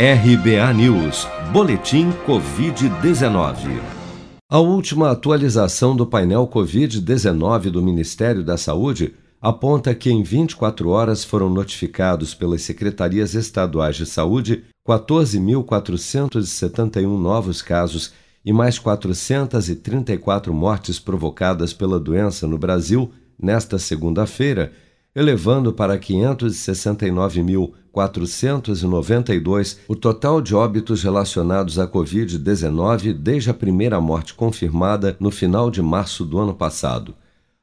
RBA News, Boletim Covid-19. A última atualização do painel Covid-19 do Ministério da Saúde aponta que em 24 horas foram notificados pelas secretarias estaduais de saúde 14.471 novos casos e mais 434 mortes provocadas pela doença no Brasil nesta segunda-feira elevando para 569.492 o total de óbitos relacionados à Covid-19 desde a primeira morte confirmada no final de março do ano passado.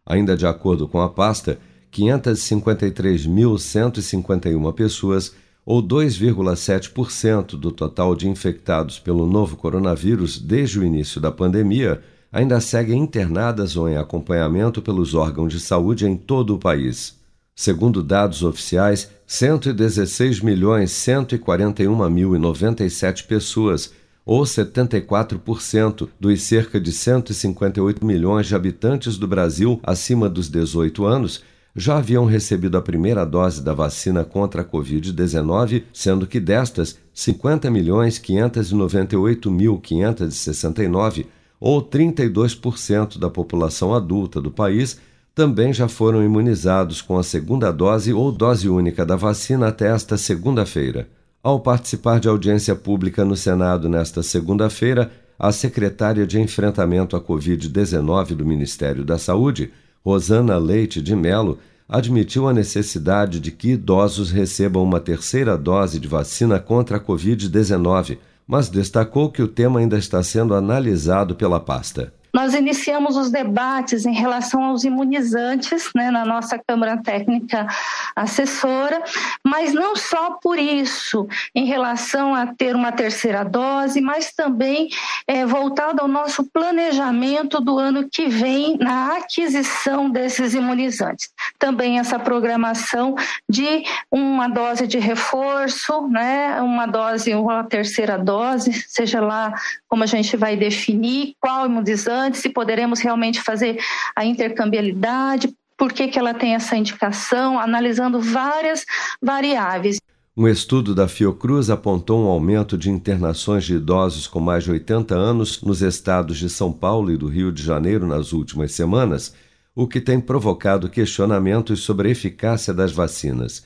Ainda de acordo com a pasta, 553.151 pessoas, ou 2,7% do total de infectados pelo novo coronavírus desde o início da pandemia, ainda seguem internadas ou em acompanhamento pelos órgãos de saúde em todo o país. Segundo dados oficiais, 116.141.097 pessoas, ou 74% dos cerca de 158 milhões de habitantes do Brasil acima dos 18 anos, já haviam recebido a primeira dose da vacina contra a Covid-19, sendo que destas, 50.598.569, ou 32% da população adulta do país, também já foram imunizados com a segunda dose ou dose única da vacina até esta segunda-feira. Ao participar de audiência pública no Senado nesta segunda-feira, a secretária de Enfrentamento à Covid-19 do Ministério da Saúde, Rosana Leite de Mello, admitiu a necessidade de que idosos recebam uma terceira dose de vacina contra a Covid-19, mas destacou que o tema ainda está sendo analisado pela pasta. Nós iniciamos os debates em relação aos imunizantes né, na nossa Câmara Técnica Assessora, mas não só por isso, em relação a ter uma terceira dose, mas também é, voltado ao nosso planejamento do ano que vem na aquisição desses imunizantes. Também essa programação de uma dose de reforço, né, uma dose, uma terceira dose, seja lá como a gente vai definir, qual imunizante se poderemos realmente fazer a intercambiabilidade, por que, que ela tem essa indicação, analisando várias variáveis. Um estudo da Fiocruz apontou um aumento de internações de idosos com mais de 80 anos nos estados de São Paulo e do Rio de Janeiro nas últimas semanas, o que tem provocado questionamentos sobre a eficácia das vacinas.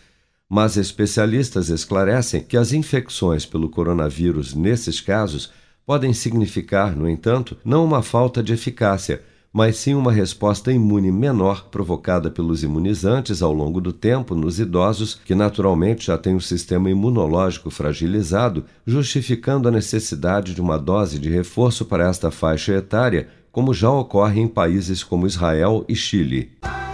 Mas especialistas esclarecem que as infecções pelo coronavírus nesses casos podem significar, no entanto, não uma falta de eficácia, mas sim uma resposta imune menor provocada pelos imunizantes ao longo do tempo nos idosos, que naturalmente já têm o sistema imunológico fragilizado, justificando a necessidade de uma dose de reforço para esta faixa etária, como já ocorre em países como Israel e Chile.